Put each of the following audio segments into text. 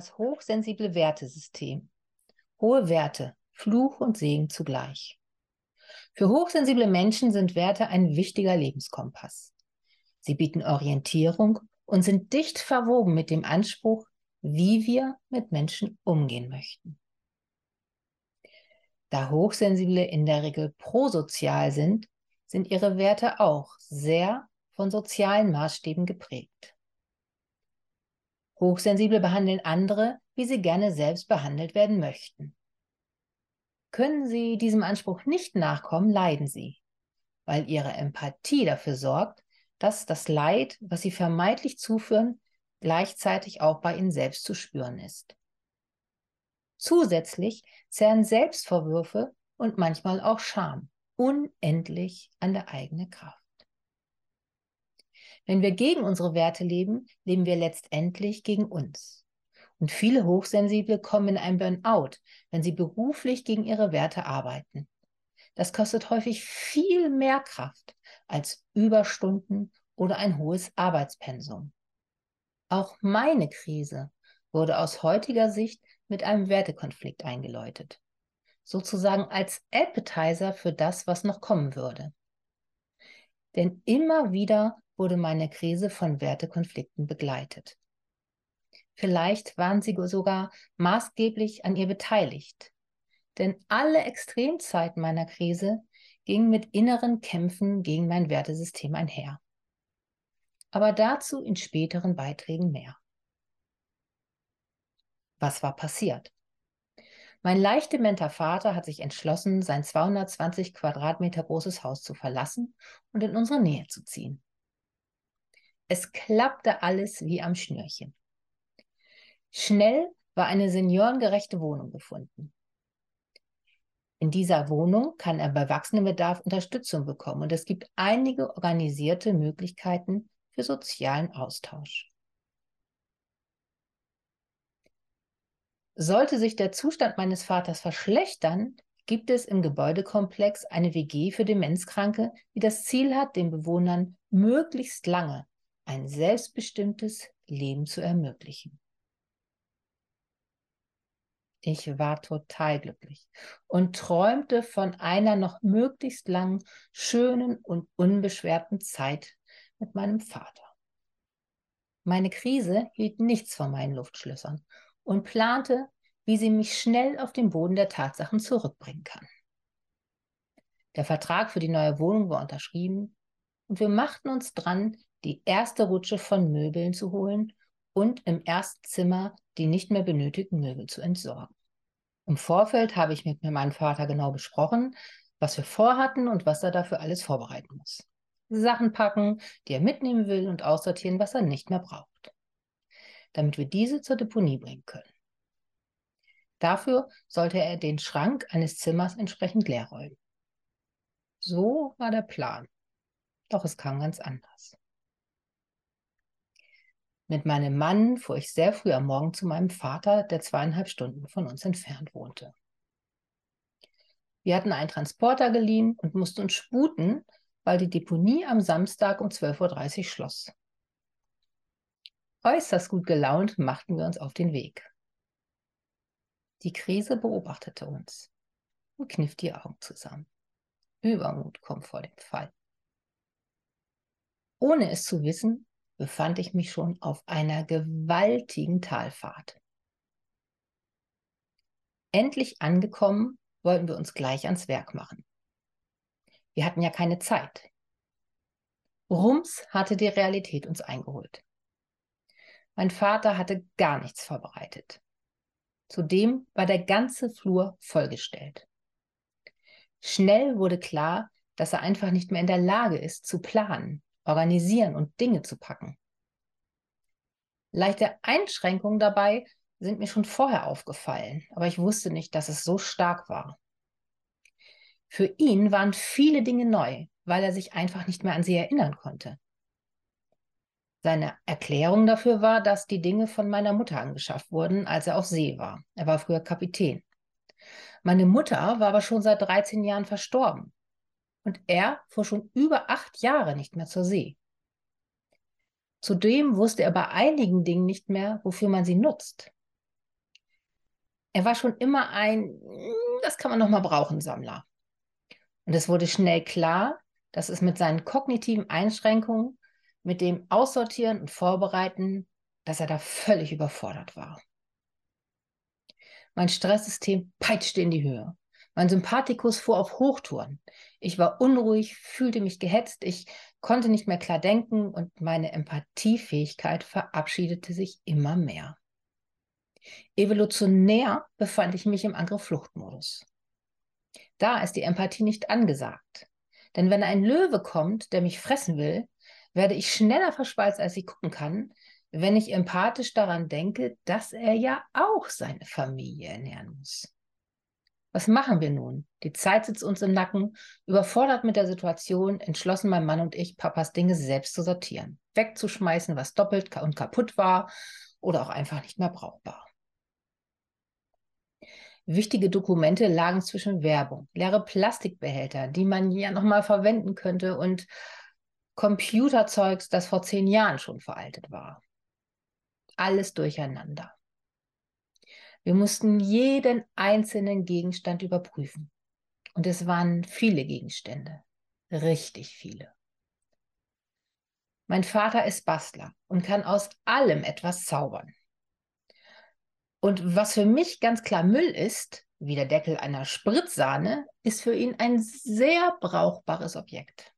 das hochsensible Wertesystem. Hohe Werte, Fluch und Segen zugleich. Für hochsensible Menschen sind Werte ein wichtiger Lebenskompass. Sie bieten Orientierung und sind dicht verwoben mit dem Anspruch, wie wir mit Menschen umgehen möchten. Da Hochsensible in der Regel prosozial sind, sind ihre Werte auch sehr von sozialen Maßstäben geprägt. Hochsensible behandeln andere, wie sie gerne selbst behandelt werden möchten. Können sie diesem Anspruch nicht nachkommen, leiden sie, weil ihre Empathie dafür sorgt, dass das Leid, was sie vermeintlich zuführen, gleichzeitig auch bei ihnen selbst zu spüren ist. Zusätzlich zerren Selbstvorwürfe und manchmal auch Scham unendlich an der eigenen Kraft. Wenn wir gegen unsere Werte leben, leben wir letztendlich gegen uns. Und viele Hochsensible kommen in ein Burnout, wenn sie beruflich gegen ihre Werte arbeiten. Das kostet häufig viel mehr Kraft als Überstunden oder ein hohes Arbeitspensum. Auch meine Krise wurde aus heutiger Sicht mit einem Wertekonflikt eingeläutet. Sozusagen als Appetizer für das, was noch kommen würde. Denn immer wieder wurde meine Krise von Wertekonflikten begleitet. Vielleicht waren sie sogar maßgeblich an ihr beteiligt. Denn alle Extremzeiten meiner Krise gingen mit inneren Kämpfen gegen mein Wertesystem einher aber dazu in späteren Beiträgen mehr. Was war passiert? Mein leicht dementer Vater hat sich entschlossen, sein 220 Quadratmeter großes Haus zu verlassen und in unsere Nähe zu ziehen. Es klappte alles wie am Schnürchen. Schnell war eine seniorengerechte Wohnung gefunden. In dieser Wohnung kann er bei wachsendem Bedarf Unterstützung bekommen und es gibt einige organisierte Möglichkeiten, für sozialen Austausch. Sollte sich der Zustand meines Vaters verschlechtern, gibt es im Gebäudekomplex eine WG für Demenzkranke, die das Ziel hat, den Bewohnern möglichst lange ein selbstbestimmtes Leben zu ermöglichen. Ich war total glücklich und träumte von einer noch möglichst langen, schönen und unbeschwerten Zeit mit meinem Vater. Meine Krise hielt nichts von meinen Luftschlössern und plante, wie sie mich schnell auf den Boden der Tatsachen zurückbringen kann. Der Vertrag für die neue Wohnung war unterschrieben und wir machten uns dran, die erste Rutsche von Möbeln zu holen und im ersten Zimmer die nicht mehr benötigten Möbel zu entsorgen. Im Vorfeld habe ich mit meinem Vater genau besprochen, was wir vorhatten und was er dafür alles vorbereiten muss. Sachen packen, die er mitnehmen will und aussortieren, was er nicht mehr braucht, damit wir diese zur Deponie bringen können. Dafür sollte er den Schrank eines Zimmers entsprechend leer räumen. So war der Plan. Doch es kam ganz anders. Mit meinem Mann fuhr ich sehr früh am Morgen zu meinem Vater, der zweieinhalb Stunden von uns entfernt wohnte. Wir hatten einen Transporter geliehen und mussten uns sputen, weil die Deponie am Samstag um 12.30 Uhr schloss. Äußerst gut gelaunt machten wir uns auf den Weg. Die Krise beobachtete uns und kniff die Augen zusammen. Übermut kommt vor dem Fall. Ohne es zu wissen, befand ich mich schon auf einer gewaltigen Talfahrt. Endlich angekommen, wollten wir uns gleich ans Werk machen. Wir hatten ja keine Zeit. Rums hatte die Realität uns eingeholt. Mein Vater hatte gar nichts vorbereitet. Zudem war der ganze Flur vollgestellt. Schnell wurde klar, dass er einfach nicht mehr in der Lage ist, zu planen, organisieren und Dinge zu packen. Leichte Einschränkungen dabei sind mir schon vorher aufgefallen, aber ich wusste nicht, dass es so stark war. Für ihn waren viele Dinge neu, weil er sich einfach nicht mehr an sie erinnern konnte. Seine Erklärung dafür war, dass die Dinge von meiner Mutter angeschafft wurden, als er auf See war. Er war früher Kapitän. Meine Mutter war aber schon seit 13 Jahren verstorben. Und er fuhr schon über acht Jahre nicht mehr zur See. Zudem wusste er bei einigen Dingen nicht mehr, wofür man sie nutzt. Er war schon immer ein, das kann man noch mal brauchen, Sammler. Und es wurde schnell klar, dass es mit seinen kognitiven Einschränkungen, mit dem Aussortieren und Vorbereiten, dass er da völlig überfordert war. Mein Stresssystem peitschte in die Höhe. Mein Sympathikus fuhr auf Hochtouren. Ich war unruhig, fühlte mich gehetzt, ich konnte nicht mehr klar denken und meine Empathiefähigkeit verabschiedete sich immer mehr. Evolutionär befand ich mich im Angriff-Fluchtmodus. Da ist die Empathie nicht angesagt. Denn wenn ein Löwe kommt, der mich fressen will, werde ich schneller verschweißt, als ich gucken kann, wenn ich empathisch daran denke, dass er ja auch seine Familie ernähren muss. Was machen wir nun? Die Zeit sitzt uns im Nacken, überfordert mit der Situation, entschlossen mein Mann und ich, Papas Dinge selbst zu sortieren, wegzuschmeißen, was doppelt und kaputt war oder auch einfach nicht mehr brauchbar. Wichtige Dokumente lagen zwischen Werbung, leere Plastikbehälter, die man ja nochmal verwenden könnte und Computerzeugs, das vor zehn Jahren schon veraltet war. Alles durcheinander. Wir mussten jeden einzelnen Gegenstand überprüfen. Und es waren viele Gegenstände. Richtig viele. Mein Vater ist Bastler und kann aus allem etwas zaubern. Und was für mich ganz klar Müll ist, wie der Deckel einer Spritzsahne, ist für ihn ein sehr brauchbares Objekt.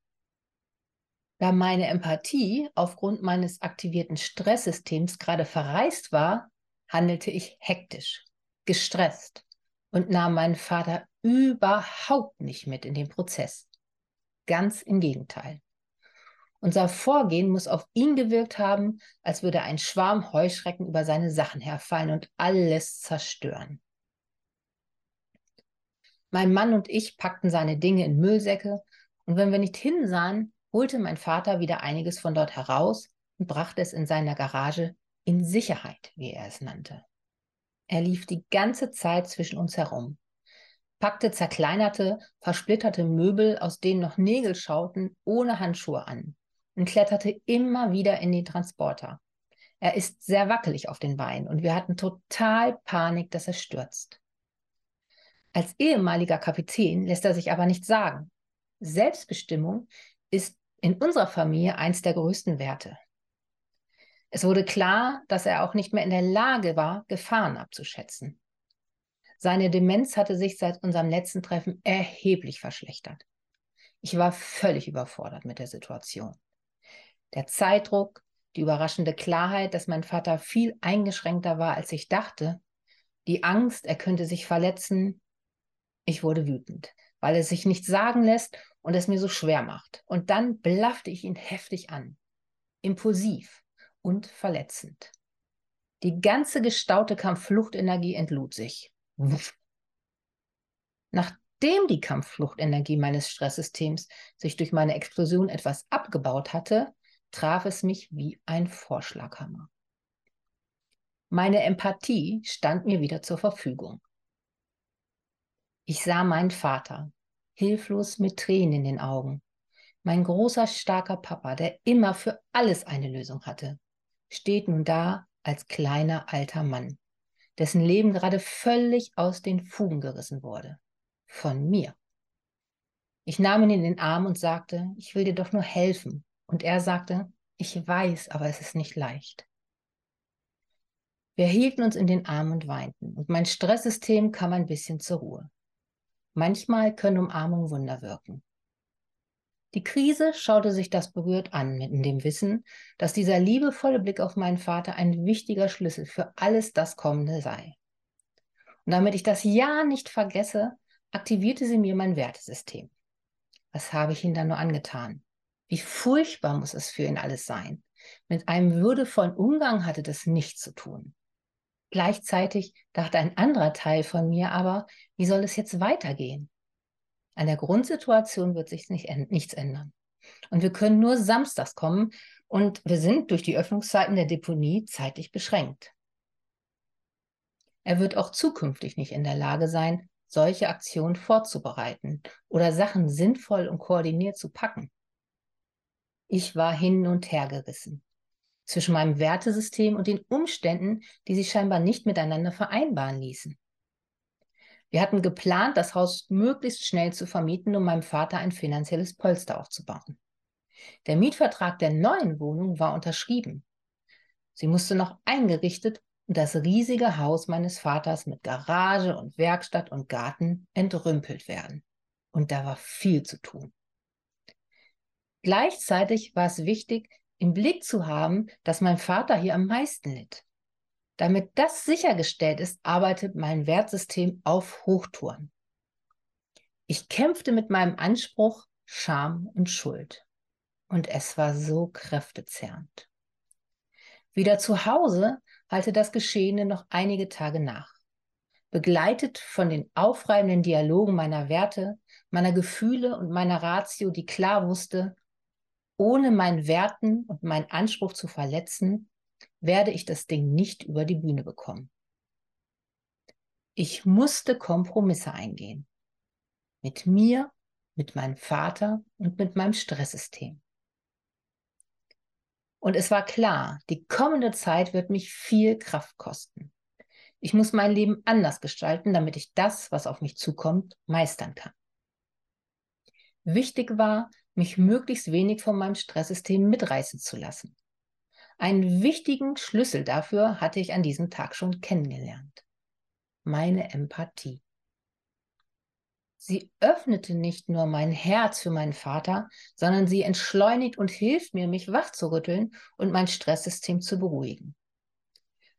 Da meine Empathie aufgrund meines aktivierten Stresssystems gerade verreist war, handelte ich hektisch, gestresst und nahm meinen Vater überhaupt nicht mit in den Prozess. Ganz im Gegenteil. Unser Vorgehen muss auf ihn gewirkt haben, als würde ein Schwarm Heuschrecken über seine Sachen herfallen und alles zerstören. Mein Mann und ich packten seine Dinge in Müllsäcke und wenn wir nicht hinsahen, holte mein Vater wieder einiges von dort heraus und brachte es in seiner Garage in Sicherheit, wie er es nannte. Er lief die ganze Zeit zwischen uns herum, packte zerkleinerte, versplitterte Möbel, aus denen noch Nägel schauten, ohne Handschuhe an und kletterte immer wieder in den Transporter. Er ist sehr wackelig auf den Beinen und wir hatten total Panik, dass er stürzt. Als ehemaliger Kapitän lässt er sich aber nicht sagen. Selbstbestimmung ist in unserer Familie eins der größten Werte. Es wurde klar, dass er auch nicht mehr in der Lage war, Gefahren abzuschätzen. Seine Demenz hatte sich seit unserem letzten Treffen erheblich verschlechtert. Ich war völlig überfordert mit der Situation. Der Zeitdruck, die überraschende Klarheit, dass mein Vater viel eingeschränkter war, als ich dachte, die Angst, er könnte sich verletzen. Ich wurde wütend, weil er sich nicht sagen lässt und es mir so schwer macht. Und dann blaffte ich ihn heftig an. Impulsiv, und verletzend. Die ganze gestaute Kampffluchtenergie entlud sich. Nachdem die Kampffluchtenergie meines Stresssystems sich durch meine Explosion etwas abgebaut hatte, traf es mich wie ein Vorschlaghammer. Meine Empathie stand mir wieder zur Verfügung. Ich sah meinen Vater, hilflos mit Tränen in den Augen. Mein großer, starker Papa, der immer für alles eine Lösung hatte steht nun da als kleiner alter Mann, dessen Leben gerade völlig aus den Fugen gerissen wurde. Von mir. Ich nahm ihn in den Arm und sagte, ich will dir doch nur helfen. Und er sagte, ich weiß, aber es ist nicht leicht. Wir hielten uns in den Arm und weinten, und mein Stresssystem kam ein bisschen zur Ruhe. Manchmal können Umarmungen Wunder wirken. Die Krise schaute sich das berührt an, mit dem Wissen, dass dieser liebevolle Blick auf meinen Vater ein wichtiger Schlüssel für alles das Kommende sei. Und damit ich das Ja nicht vergesse, aktivierte sie mir mein Wertesystem. Was habe ich ihm dann nur angetan? Wie furchtbar muss es für ihn alles sein? Mit einem würdevollen Umgang hatte das nichts zu tun. Gleichzeitig dachte ein anderer Teil von mir aber, wie soll es jetzt weitergehen? An der Grundsituation wird sich nicht, nichts ändern. Und wir können nur samstags kommen und wir sind durch die Öffnungszeiten der Deponie zeitlich beschränkt. Er wird auch zukünftig nicht in der Lage sein, solche Aktionen vorzubereiten oder Sachen sinnvoll und koordiniert zu packen. Ich war hin und her gerissen zwischen meinem Wertesystem und den Umständen, die sich scheinbar nicht miteinander vereinbaren ließen. Wir hatten geplant, das Haus möglichst schnell zu vermieten, um meinem Vater ein finanzielles Polster aufzubauen. Der Mietvertrag der neuen Wohnung war unterschrieben. Sie musste noch eingerichtet und das riesige Haus meines Vaters mit Garage und Werkstatt und Garten entrümpelt werden. Und da war viel zu tun. Gleichzeitig war es wichtig, im Blick zu haben, dass mein Vater hier am meisten litt. Damit das sichergestellt ist, arbeitet mein Wertsystem auf Hochtouren. Ich kämpfte mit meinem Anspruch Scham und Schuld. Und es war so kräftezerrend. Wieder zu Hause halte das Geschehene noch einige Tage nach. Begleitet von den aufreibenden Dialogen meiner Werte, meiner Gefühle und meiner Ratio, die klar wusste, ohne meinen Werten und meinen Anspruch zu verletzen, werde ich das Ding nicht über die Bühne bekommen. Ich musste Kompromisse eingehen. Mit mir, mit meinem Vater und mit meinem Stresssystem. Und es war klar, die kommende Zeit wird mich viel Kraft kosten. Ich muss mein Leben anders gestalten, damit ich das, was auf mich zukommt, meistern kann. Wichtig war, mich möglichst wenig von meinem Stresssystem mitreißen zu lassen. Einen wichtigen Schlüssel dafür hatte ich an diesem Tag schon kennengelernt. Meine Empathie. Sie öffnete nicht nur mein Herz für meinen Vater, sondern sie entschleunigt und hilft mir, mich wachzurütteln und mein Stresssystem zu beruhigen.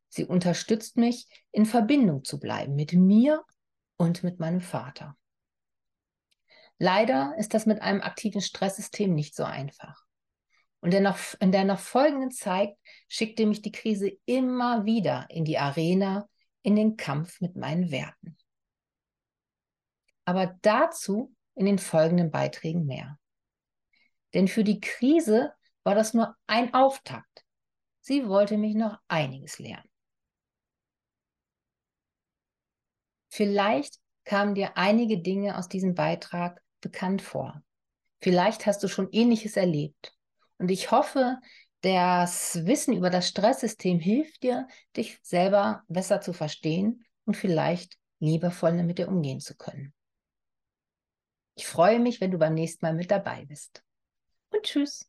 Sie unterstützt mich, in Verbindung zu bleiben mit mir und mit meinem Vater. Leider ist das mit einem aktiven Stresssystem nicht so einfach. Und in der, noch, in der noch folgenden Zeit schickte mich die Krise immer wieder in die Arena, in den Kampf mit meinen Werten aber dazu in den folgenden Beiträgen mehr. Denn für die Krise war das nur ein Auftakt. Sie wollte mich noch einiges lernen. Vielleicht kamen dir einige Dinge aus diesem Beitrag bekannt vor. Vielleicht hast du schon ähnliches erlebt. Und ich hoffe, das Wissen über das Stresssystem hilft dir, dich selber besser zu verstehen und vielleicht liebevoller mit dir umgehen zu können. Ich freue mich, wenn du beim nächsten Mal mit dabei bist. Und tschüss.